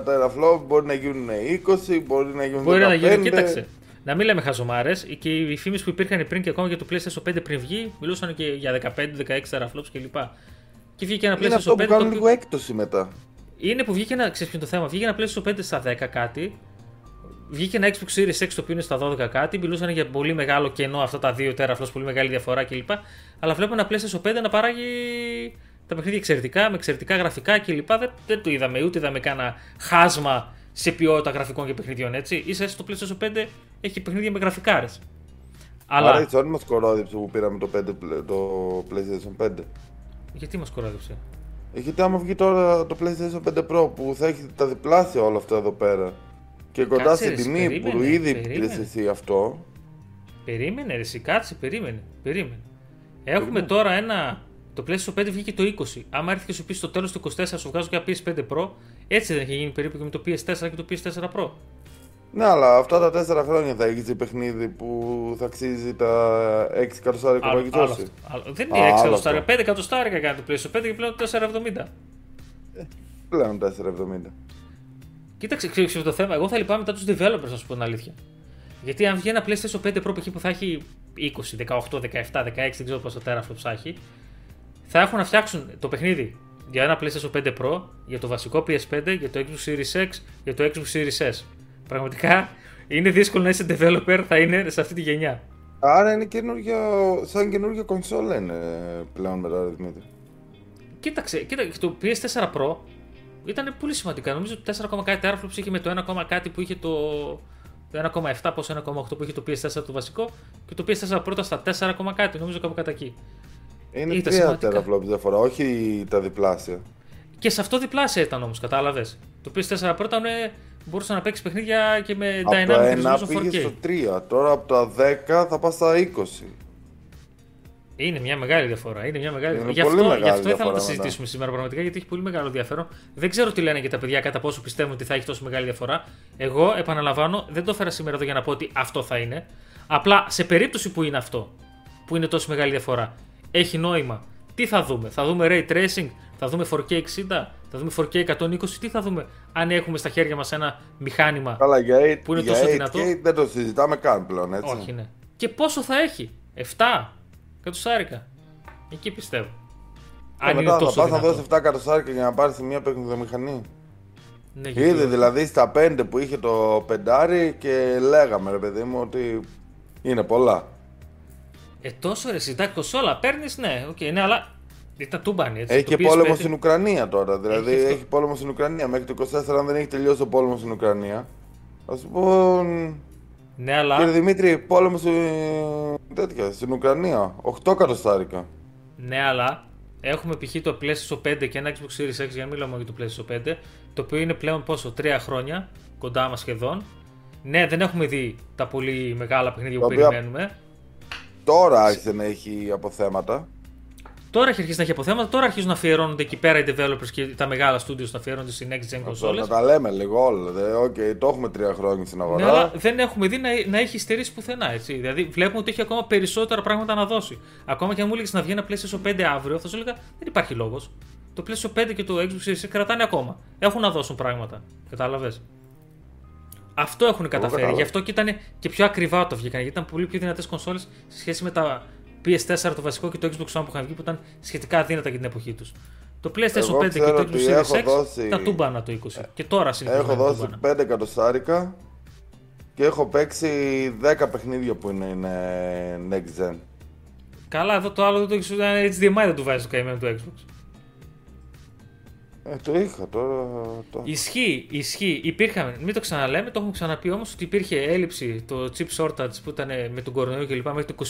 teraflop μπορεί να γίνουν 20, μπορεί να γίνουν μπορεί 15. Μπορεί να γίνουν, κοίταξε. Να μην λέμε χαζομάρες. Και οι φήμες που υπήρχαν πριν και ακόμα για το PlayStation 5 πριν βγει, μιλούσαν και για 15-16 teraflops κλπ. Και βγήκε ένα PlayStation 5. Είναι αυτό που κάνουν το... λίγο έκπτωση μετά. Είναι που βγήκε ένα. Ξέρεις ποιο το θέμα. Βγήκε ένα PlayStation 5 στα 10 κάτι. Βγήκε ένα Xbox Series X το οποίο είναι στα 12 κάτι. Μιλούσαν για πολύ μεγάλο κενό αυτά τα 2 teraflops, πολύ μεγάλη διαφορά κλπ. Αλλά βλέπω ένα PlayStation 5 να παράγει τα παιχνίδια εξαιρετικά, με εξαιρετικά γραφικά κλπ. Δεν, δεν το είδαμε, ούτε είδαμε κανένα χάσμα σε ποιότητα γραφικών και παιχνιδιών έτσι. σα στο PlayStation 5 έχει παιχνίδια με γραφικάρε. Αλλά. Άρα, έτσι, μας κορόδεψε που πήραμε το, 5, το PlayStation 5. Γιατί μας κορόδεψε; Ε, γιατί άμα βγει τώρα το PlayStation 5 Pro που θα έχει τα διπλάσια όλα αυτά εδώ πέρα και κοντά σε τιμή περίμενε, που ήδη πήρες εσύ αυτό. Περίμενε, ρε, εσύ, κάτσε, περίμενε. περίμενε. Έχουμε περίμενε. τώρα ένα το PlayStation 5 βγήκε το 20. Άμα έρθει και σου πει στο τέλος του 24 σου βγάζω και PS5 Pro, έτσι δεν έχει γίνει περίπου και με το PS4 και το PS4 Pro. Ναι, αλλά αυτά τα 4 χρόνια θα έχει παιχνίδι που θα αξίζει τα 6 εκατοστάρικα που έχει δώσει. Δεν είναι 6 εκατοστάρικα, 5 εκατοστάρικα κάνει το PlayStation 5 και πλέον 4,70. Ε, πλέον 4,70. Κοίταξε, ξέρει το θέμα. Εγώ θα λυπάμαι μετά τους developers, να σου πω την αλήθεια. Γιατί αν βγει ένα PlayStation 5 Pro που θα έχει 20, 18, 17, 16, δεν ξέρω πόσο teraflops θα έχει, θα έχουν να φτιάξουν το παιχνίδι για ένα PlayStation 5 Pro, για το βασικό PS5, για το Xbox Series X, για το Xbox Series S. Πραγματικά είναι δύσκολο να είσαι developer, θα είναι σε αυτή τη γενιά. Άρα είναι καινούργιο, σαν καινούργιο κονσόλα είναι πλέον μετά, Δημήτρη. Κοίταξε, κοίταξε, το PS4 Pro ήταν πολύ σημαντικά. Νομίζω ότι 4, κάτι teraflops είχε με το 1, κάτι που είχε το, το 1,7 πως 1,8 που είχε το PS4 το βασικό και το PS4 πρώτα στα 4, κάτι, νομίζω κάπου κατά εκεί. Είναι τρία teraflops διαφορά, όχι τα διπλάσια. Και σε αυτό διπλάσια ήταν όμως, κατάλαβες. Το PS4 πρώτα είναι, μπορούσε να παίξεις παιχνίδια και με από dynamic resolution 4K. πήγε στο 3, τώρα από τα 10 θα πας στα 20. Είναι μια μεγάλη διαφορά. Είναι μια μεγάλη... Είναι γι' αυτό, πολύ γι αυτό ήθελα να τα συζητήσουμε σήμερα πραγματικά γιατί έχει πολύ μεγάλο ενδιαφέρον. Δεν ξέρω τι λένε και τα παιδιά κατά πόσο πιστεύουν ότι θα έχει τόσο μεγάλη διαφορά. Εγώ επαναλαμβάνω, δεν το έφερα σήμερα εδώ για να πω ότι αυτό θα είναι. Απλά σε περίπτωση που είναι αυτό, που είναι τόσο μεγάλη διαφορά, έχει νόημα. Τι θα δούμε, θα δούμε ray tracing, θα δούμε 4K 60, θα δούμε 4K 120, τι θα δούμε αν έχουμε στα χέρια μας ένα μηχάνημα Καλά, για 8, που είναι για τόσο 8K δυνατό; δεν το συζητάμε καν πλέον, έτσι. Όχι, ναι. Και πόσο θα έχει, 7, Κατοσάρικα. Εκεί πιστεύω. Και Αν μετά είναι τόσο θα πας να δώσεις 7 κατοσάρικα για να πάρεις μια παιχνιδομηχανή. Ναι, Είδε δηλαδή στα 5 που είχε το πεντάρι και λέγαμε ρε παιδί μου ότι είναι πολλά. Ε, τόσο ρε, συντάξει κοσόλα. Παίρνεις, ναι, okay, ναι, αλλά ήταν τούμπανι. Έτσι, έχει και πόλεμο στην Ουκρανία τώρα. Δηλαδή έχει, έχει πόλεμο στην Ουκρανία. Μέχρι το 24 αν δεν έχει τελειώσει ο πόλεμος στην Ουκρανία. Α σου πω. Ναι, αλλά. Κύριε Δημήτρη, πόλεμο στην, τέτοια, στην Ουκρανία. 8 κατοστάρικα. Ναι, αλλά έχουμε π.χ. το PlayStation 5 και ένα Xbox Series X για να μιλάμε για το PlayStation 5. Το οποίο είναι πλέον πόσο, 3 χρόνια κοντά μας σχεδόν. Ναι, δεν έχουμε δει τα πολύ μεγάλα παιχνίδια που περιμένουμε. Τώρα άρχισε να έχει αποθέματα. Τώρα έχει αρχίσει να έχει αποθέματα, τώρα αρχίζουν να αφιερώνονται εκεί πέρα οι developers και τα μεγάλα studios να αφιερώνονται στη next gen consoles. Να τα λέμε λίγο όλα. OK, okay, το έχουμε τρία χρόνια στην αγορά. Ναι, αλλά δεν έχουμε δει να, να έχει στερήσει πουθενά. Έτσι. Δηλαδή βλέπουμε ότι έχει ακόμα περισσότερα πράγματα να δώσει. Ακόμα και αν μου έλεγες να βγει ένα PlayStation 5 αύριο, θα σου έλεγα δεν υπάρχει λόγος. Το PlayStation 5 και το Xbox Series κρατάνε ακόμα. Έχουν να δώσουν πράγματα. Κατάλαβες; Αυτό έχουν καταφέρει. Γι' αυτό και ήταν και πιο ακριβά το βγήκαν. Γιατί ήταν πολύ πιο δυνατές κονσόλες σε σχέση με τα PS4 το βασικό και το Xbox One που είχαν βγει που ήταν σχετικά αδύνατα για την εποχή τους. Το PlayStation 5 και το Xbox Series X δώσει... τα τούμπανα το 20. Και τώρα συνεχίζει. Έχω δώσει 5 εκατοστάρικα και έχω παίξει 10 παιχνίδια που είναι, είναι next gen. Καλά, εδώ το άλλο δεν το έχεις HDMI δεν του βάζεις το καημένο του Xbox. Ε, το είχα τώρα. Το... Ισχύει, ισχύει. Υπήρχαν, μην το ξαναλέμε, το έχουμε ξαναπεί όμως ότι υπήρχε έλλειψη το chip shortage που ήταν με τον κορονοϊό και λοιπά μέχρι το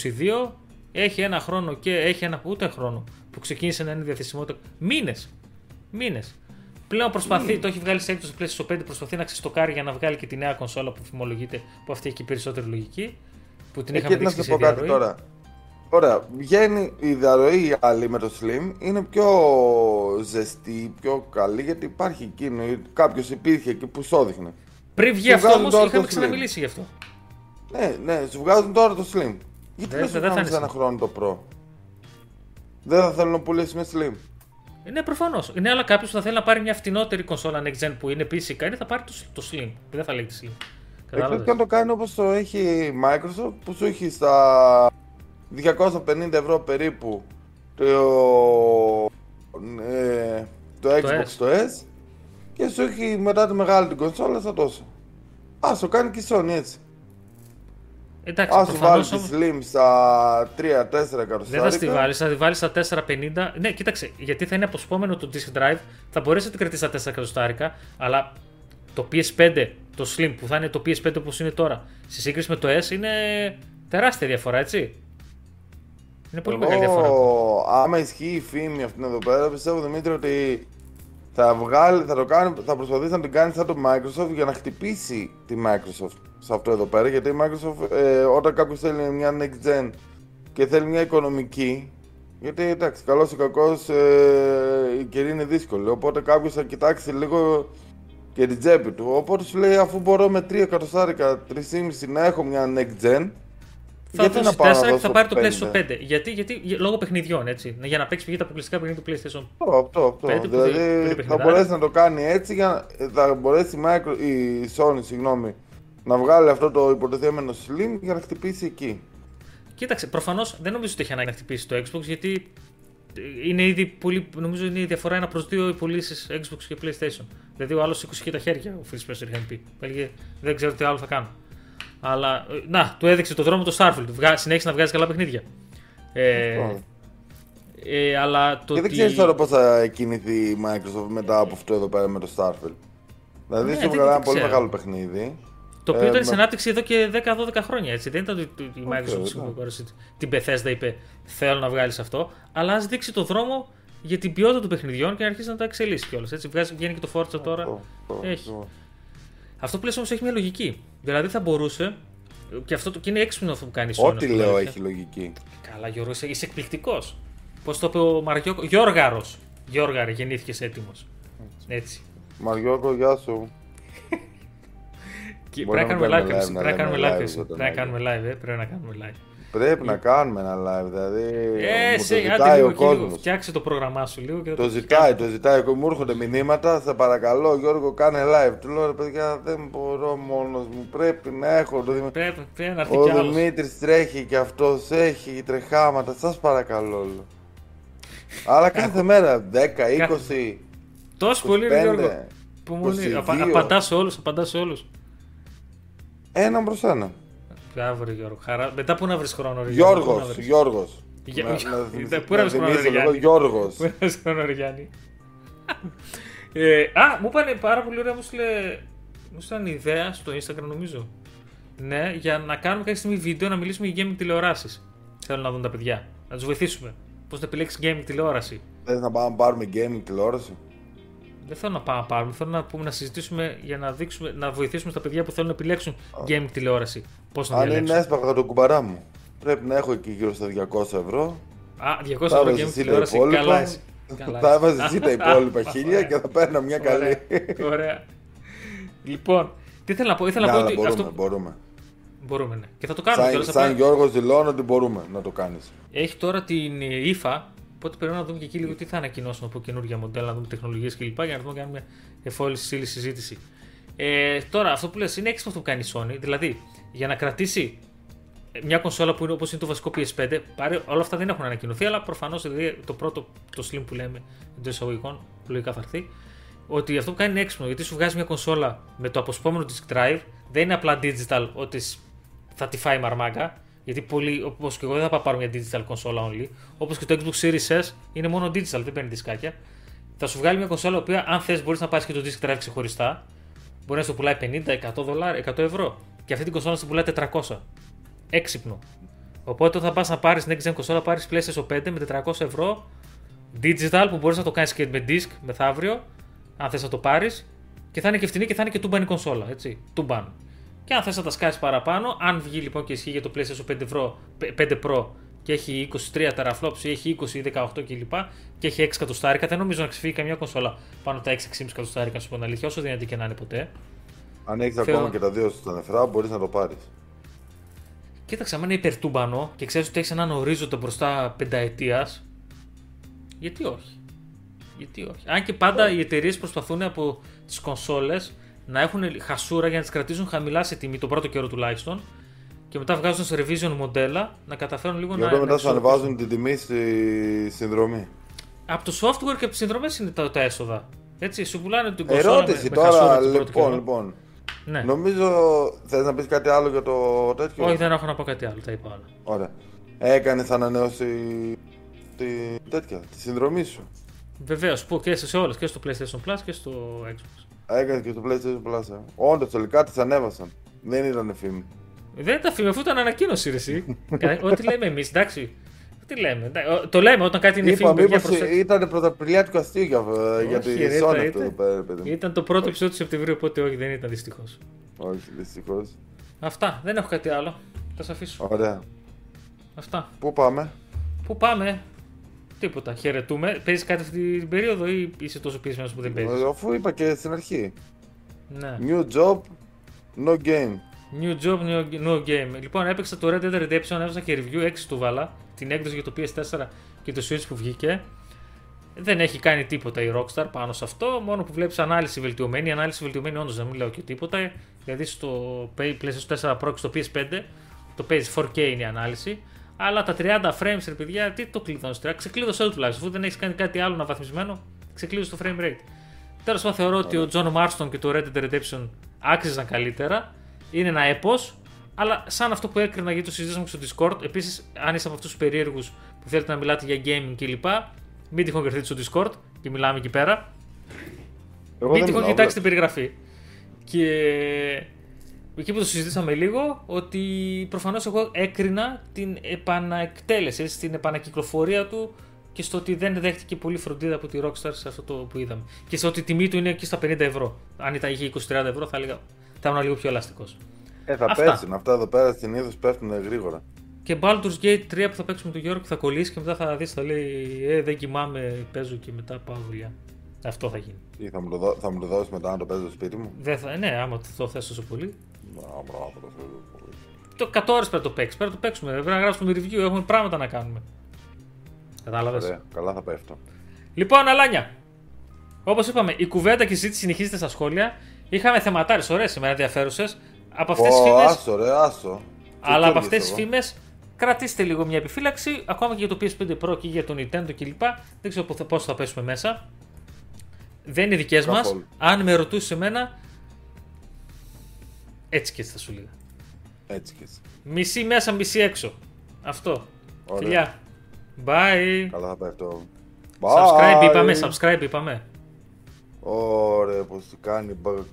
22 έχει ένα χρόνο και έχει ένα ούτε χρόνο που ξεκίνησε να είναι διαθεσιμότητα. Μήνες. Μήνες. Πλέον προσπαθεί, το έχει βγάλει σε έκπτωση PlayStation 5, προσπαθεί να ξεστοκάρει για να βγάλει και τη νέα κονσόλα που φημολογείται, που αυτή έχει περισσότερη λογική. Που την είχαμε δείξει σε διαρροή. Τώρα. Ωραία, βγαίνει η διαρροή η άλλη με το Slim, είναι πιο ζεστή, πιο καλή, γιατί υπάρχει εκείνο, κάποιος υπήρχε και που σου έδειχνε. Πριν βγει αυτό όμως, είχαμε ξαναμιλήσει γι' αυτό. Ναι, ναι, σου βγάζουν τώρα το Slim. Γιατί δεν, δεν θα είναι ένα χρόνο το Pro; Δεν θα θέλω να πουλήσεις με Slim. Ναι, προφανώς. Ναι, αλλά κάποιος θα θέλει να πάρει μια φτηνότερη κονσόλα Next Gen που είναι επίσης ικανή, θα πάρει το, το Slim. Δεν θα λέει τη Slim. Εκτός και αν το κάνει όπως το έχει η Microsoft που σου έχει στα 250 ευρώ περίπου το, ε, το Xbox το S. και σου έχει μετά τη μεγάλη την κονσόλα στα τόσο. Α, το κάνει και η Sony έτσι. Εντάξει, Α βάλει τη Slim στα 3-4 εκατοστάρικα. Δεν θα στη βάλεις, θα τη βάλεις στα 4,50. Ναι, κοίταξε, γιατί θα είναι αποσπόμενο το Disk Drive, θα μπορέσει να την κρατήσεις στα 4 εκατοστάρικα, αλλά το PS5, το Slim που θα είναι το PS5 όπως είναι τώρα, σε σύγκριση με το S είναι τεράστια διαφορά, έτσι. Είναι πολύ Εγώ, μεγάλη διαφορά. Άμα ισχύει η φήμη αυτή εδώ πέρα, πιστεύω Δημήτρη ότι θα, βγάλει, θα, το κάνει, θα προσπαθήσει να την κάνει σαν το Microsoft για να χτυπήσει τη Microsoft σε αυτό εδώ πέρα. Γιατί η Microsoft, ε, όταν κάποιος θέλει μια next gen και θέλει μια οικονομική, γιατί εντάξει, καλός ή κακός ε, η καιρή είναι δύσκολη. Οπότε κάποιος θα κοιτάξει λίγο και την τσέπη του. Οπότε σου λέει αφού μπορώ με 3 εκατοστάρικα, 3,5 να έχω μια next gen. Θα γιατί να πάρω 4 και θα πάρει το PlayStation 5. Γιατί, γιατί, λόγω παιχνιδιών, έτσι. Για να παίξει πηγή τα αποκλειστικά παιχνίδια του PlayStation 5. Αυτό, αυτό. 5, δηλαδή θα μπορέσει να το κάνει έτσι για θα μπορέσει η, Micro, η Sony συγγνώμη, να βγάλει αυτό το υποτεθέμενο Slim για να χτυπήσει εκεί. Κοίταξε, προφανώς δεν νομίζω ότι έχει ανάγκη να χτυπήσει το Xbox γιατί είναι ήδη πολύ, νομίζω είναι η διαφορά ένα προς δύο οι πωλήσεις Xbox και PlayStation. Δηλαδή ο άλλος 20 τα χέρια, ο Phil Spencer είχαν πει. δεν ξέρω τι άλλο θα κάνω. Αλλά ε, να, του έδειξε το δρόμο το Starfield. Συνέχισε να βγάζει καλά παιχνίδια. Ε, ε, αλλά το και δεν ξέρεις τώρα πώς θα κινηθεί η Microsoft μετά από αυτό εδώ πέρα με το Starfield. Δηλαδή, ναι, σου βγάλει ένα πολύ μεγάλο παιχνίδι. Το οποίο ε, ήταν σε ανάπτυξη εδώ και 10-12 χρόνια. Έτσι. Δεν ήταν ότι η Microsoft okay, την Bethesda είπε Θέλω να βγάλεις αυτό. Αλλά ας δείξει το δρόμο για την ποιότητα των παιχνιδιών και να αρχίσει να τα εξελίσσει κιόλας. Βγαίνει και το Forza τώρα. έχει. Αυτό που λες όμως έχει μια λογική. Δηλαδή θα μπορούσε. Και αυτό και είναι έξυπνο αυτό που κάνεις η Ό,τι λέω έχει λογική. Καλά, Γιώργο, είσαι εκπληκτικός. Πώς το είπε ο Μαριόκο. Γιώργαρος. Γιώργαρε, γεννήθηκες έτοιμος. Έτσι. Μαριόκο, γεια σου. Πρέπει να κάνουμε live. Πρέπει να κάνουμε live. Πρέπει να κάνουμε live. Πρέπει να κάνουμε live. Πρέπει να κάνουμε ένα live, δηλαδή. Ε, μου το ζητάει ο κόσμος. Φτιάξε το πρόγραμμά σου λίγο. Και το, το ζητάει, το ζητάει. Μου έρχονται μηνύματα, σε παρακαλώ Γιώργο, κάνε live. Του λέω, παιδιά, δεν μπορώ μόνος μου. Πρέπει να έχω. Το Δημ... πρέπει, πρέπει να έρθει Ο Δημήτρης τρέχει και αυτός έχει τρεχάματα. Σας παρακαλώ. Αλλά κάθε μέρα 10, 20. Τόσο πολύ, Γιώργο. Που μου λέει, απαντάς σε όλους, απαντάς σε όλους. Ένα προ ένα. Μπράβο, ρε Γιώργο. Χαρά. Μετά πού να βρεις χρόνο, ρε Γιώργο; Γιώργος. Πού να βρεις; Χρόνο, ρε Γιάννη; Γιώργος. Πού να βρεις χρόνο, ρε Γιάννη; Ε, α, μου είπαν πάρα πολύ ωραία, μου στείλε. Μου στείλαν ιδέα στο Instagram, νομίζω. Ναι, για να κάνουμε κάποια στιγμή βίντεο να μιλήσουμε για gaming τηλεοράσεις. Θέλω να δουν τα παιδιά. Να τους βοηθήσουμε. Πώς να επιλέξεις gaming τηλεόραση. Θες να πάμε να πάρουμε gaming τηλεόραση; Δεν θέλω να πάμε να πάρουμε. Θέλω να, πούμε, να συζητήσουμε για να, δείξουμε, να βοηθήσουμε στα παιδιά που θέλουν να επιλέξουν gaming τηλεόραση. Πώς να Αν είναι έσπαγα το κουμπαρά μου. Πρέπει να έχω εκεί γύρω στα 200 ευρώ. Α, 200 ευρώ gaming τηλεόραση. Καλά, θα έβαζε εσύ τα υπόλοιπα χίλια και θα παίρνω μια καλή. Ωραία. λοιπόν, τι ήθελα να πω. Ήθελα να πω ότι μπορούμε, αυτό... μπορούμε. Μπορούμε, ναι. Και θα το κάνουμε. Σαν, σαν Γιώργος δηλώνω ότι μπορούμε να το κάνεις. Έχει τώρα την IFA Οπότε πρέπει να δούμε και εκεί λίγο τι θα ανακοινώσουν από καινούργια μοντέλα, να δούμε τεχνολογίες κλπ. Για να δούμε κάνουμε εφόλης σύλλης συζήτηση. Ε, τώρα, αυτό που λες είναι έξυπνο αυτό που κάνει η Sony. Δηλαδή, για να κρατήσει μια κονσόλα που είναι όπως είναι το βασικό PS5, πάρει, όλα αυτά δεν έχουν ανακοινωθεί, αλλά προφανώς δηλαδή, το πρώτο, το Slim που λέμε εντός εισαγωγικών, που λογικά θα έρθει, ότι αυτό που κάνει είναι έξυπνο, γιατί σου βγάζει μια κονσόλα με το αποσπόμενο disk drive, δεν είναι απλά digital ότι θα τη φάει μαρμάγκα, γιατί πολλοί, όπως και εγώ, δεν θα πάω μια digital κονσόλα only. Όπως και το Xbox Series S είναι μόνο digital, δεν παίρνει δισκάκια. Θα σου βγάλει μια κονσόλα που αν θες μπορείς να πάρεις και το disc drive ξεχωριστά. Μπορεί να σου πουλάει 50, 100, δολάρια, 100 ευρώ. Και αυτή την κονσόλα σου πουλάει 400. Έξυπνο. Οπότε θα πας να πάρεις next gen κονσόλα, πάρεις PlayStation 5 με 400 ευρώ digital που μπορείς να το κάνεις και με disc μεθαύριο, αν θες να το πάρεις. Και θα είναι και φθηνή και θα είναι και τούμπανη κονσόλα. Έτσι. Τούμπαν. Και αν θες να τα σκάσεις παραπάνω, αν βγει λοιπόν και ισχύει για το PlayStation 5, Pro, 5 Pro και έχει 23 teraflops ή έχει 20 ή 18 κλπ. και έχει 6 εκατοστάρικα, δεν νομίζω να ξεφύγει καμιά κονσόλα πάνω από τα 6-6,5 εκατοστάρικα, σου πω την αλήθεια, όσο δυνατή και να είναι ποτέ. Αν έχεις Θεω... ακόμα και τα δύο στα νεφρά, μπορείς να το πάρεις. Κοίταξε, αν είναι υπερτούμπανο και ξέρεις ότι έχεις έναν ορίζοντα μπροστά πενταετίας, γιατί όχι; Γιατί όχι; Αν και πάντα οι εταιρείες προσπαθούν από τις κονσόλες να έχουν χασούρα για να τις κρατήσουν χαμηλά σε τιμή, τον πρώτο καιρό τουλάχιστον. Και μετά βγάζουν σε revision μοντέλα να καταφέρουν λίγο και να. Και μετά σου ανεβάζουν την τιμή στη συνδρομή. Από το software και από τις συνδρομές είναι τα, τα έσοδα. Έτσι, σου πουλάνε την κονσόλα Ερώτηση με, τώρα, με λοιπόν, λοιπόν. Ναι. Νομίζω θες να πεις κάτι άλλο για το τέτοιο; Όχι, δεν έχω να πω κάτι άλλο, τα είπα όλα. Ωραία. Έκανες ανανέωση τη, τέτοια, τη συνδρομή σου. Βεβαίως, που και σε όλες, και στο PlayStation Plus και στο Xbox. Έκανε και στο PlayStation Plus. Ε. Όντως τελικά τις ανέβασαν. Δεν ήταν φήμη. Δεν ήταν φήμη, αφού ήταν ανακοίνωση, εσύ. Ό,τι λέμε εμείς, εντάξει. Τι λέμε. Το λέμε όταν κάτι είναι φήμη. Μήπως ήταν πρωταπριλιάτικο αστείο για, για τη Sony αυτό εδώ πέρα, παιδί. Ήταν το πρώτο επεισόδιο του Σεπτεμβρίου, οπότε όχι, δεν ήταν δυστυχώς. Όχι, δυστυχώς. Αυτά, δεν έχω κάτι άλλο. Θα σα αφήσω. Ωραία. Αυτά. Πού πάμε; Πού πάμε; Τίποτα. Χαιρετούμε. Παίζεις κάτι αυτή την περίοδο ή είσαι τόσο πίσω που δεν παίζεις; Αφού είπα και στην αρχή. Ναι. New job, no game. New job, no, game. Λοιπόν, έπαιξα το Red Dead Redemption, έβαζα και review 6 του βάλα. Την έκδοση για το PS4 και το Switch που βγήκε. Δεν έχει κάνει τίποτα η Rockstar πάνω σε αυτό. Μόνο που βλέπεις ανάλυση βελτιωμένη. Η ανάλυση βελτιωμένη, όντως δεν μιλάω και τίποτα. Δηλαδή στο PlayStation 4 Pro και στο PS5 το παίζεις 4K είναι η ανάλυση. Αλλά τα 30 frames, ρε παιδιά, τι το κλειδώνεις τώρα; Ξεκλείδωσε το τουλάχιστον. Αφού δεν έχεις κάνει κάτι άλλο αναβαθμισμένο, ξεκλείδωσε το frame rate. Τέλος πάντων, θεωρώ ότι ο John Marston και το Red Dead Redemption άξιζαν καλύτερα. Είναι ένα έπος, αλλά σαν αυτό που έκρινα γιατί το συζητήσαμε στο Discord. Επίσης, αν είσαι από αυτούς τους περίεργους που θέλετε να μιλάτε για gaming κλπ., μην τυχόν κρυφτείτε στο Discord και μιλάμε εκεί πέρα. Εγώ μην τυχόν κοιτάξετε την περιγραφή. Και εκεί που το συζητήσαμε λίγο, ότι προφανώς εγώ έκρινα την επαναεκτέλεση, την επανακυκλοφορία του και στο ότι δεν δέχτηκε πολύ φροντίδα από τη Rockstar σε αυτό το που είδαμε. Και στο ότι η τιμή του είναι εκεί στα 50 ευρώ. Αν ήταν είχε 20-30 ευρώ, θα, έλεγα, θα ήμουν λίγο πιο ελαστικό. Ε, θα αυτά. πέσει. Αυτά εδώ πέρα συνήθως πέφτουν γρήγορα. Και Baldur's Gate 3 που θα παίξουμε τον Γιώργο θα κολλήσει και μετά θα δεις, θα λέει Ε, δεν κοιμάμαι, παίζω και μετά πάω δουλειά. Αυτό θα γίνει. Ή θα μου το, δω, θα μου το δώσεις μετά να το παίζω στο σπίτι μου; Δεν θα, ναι, άμα το θες τόσο πολύ. Το 100 ώρες πρέπει να το παίξεις. Πρέπει να το παίξουμε. Πρέπει να γράψουμε review. Έχουμε πράγματα να κάνουμε. Κατάλαβες; Καλά θα πέφτω. Λοιπόν, Αλάνια. Όπως είπαμε, η κουβέντα και η συζήτηση συνεχίζεται στα σχόλια. Είχαμε θεματάρες ωραίε σήμερα ενδιαφέρουσες. Από αυτές τις φήμε. Άσο, ρε, άσο. Αλλά από αυτές τις φήμες κρατήστε λίγο μια επιφύλαξη. Ακόμα και για το PS5 Pro και για το Nintendo κλπ. Δεν ξέρω πώς θα πέσουμε μέσα. Δεν είναι δικές μας. Αν με ρωτούσες εμένα. Έτσι και έτσι θα σου λέγα. Έτσι και έτσι. Μισή μέσα, μισή έξω. Αυτό. Φιλιά. Bye. Καλά θα πάει αυτό. Subscribe είπαμε, subscribe είπαμε. Ωραία, πώς τι κάνει bug.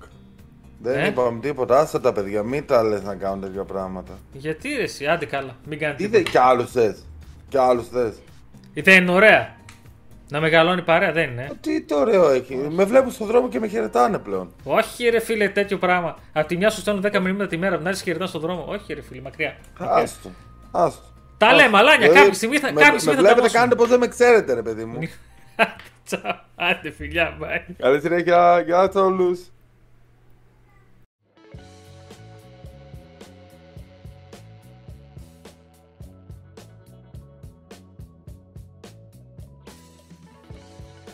Δεν ε; είπαμε τίποτα, άσε τα παιδιά, μην τα λες να κάνουν τέτοια πράγματα. Γιατί ρε, εσύ, άντε καλά, μην κάνετε τίποτα. Είδε κι άλλους θες. Κι άλλους θες. Δεν είναι ωραία. Να μεγαλώνει παρέα, δεν είναι. Τι το ωραίο έχει. Με βλέπουν στον δρόμο και με χαιρετάνε πλέον. Όχι, ρε φίλε, τέτοιο πράγμα. Από τη μια σου στέλνουν 10 μηνύματα τη μέρα, από την άλλη χαιρετάνε στον δρόμο. Όχι, ρε φίλε, μακριά. Άστο. Άστο. Τα λέμε, αλάνια, δηλαδή, κάποια στιγμή θα, με, κάποια στιγμή με βλέπετε, κάνετε πως δεν με ξέρετε, ρε παιδί μου. Άντε, φιλιά, bye. Καλή συνέχεια, γεια σα όλους.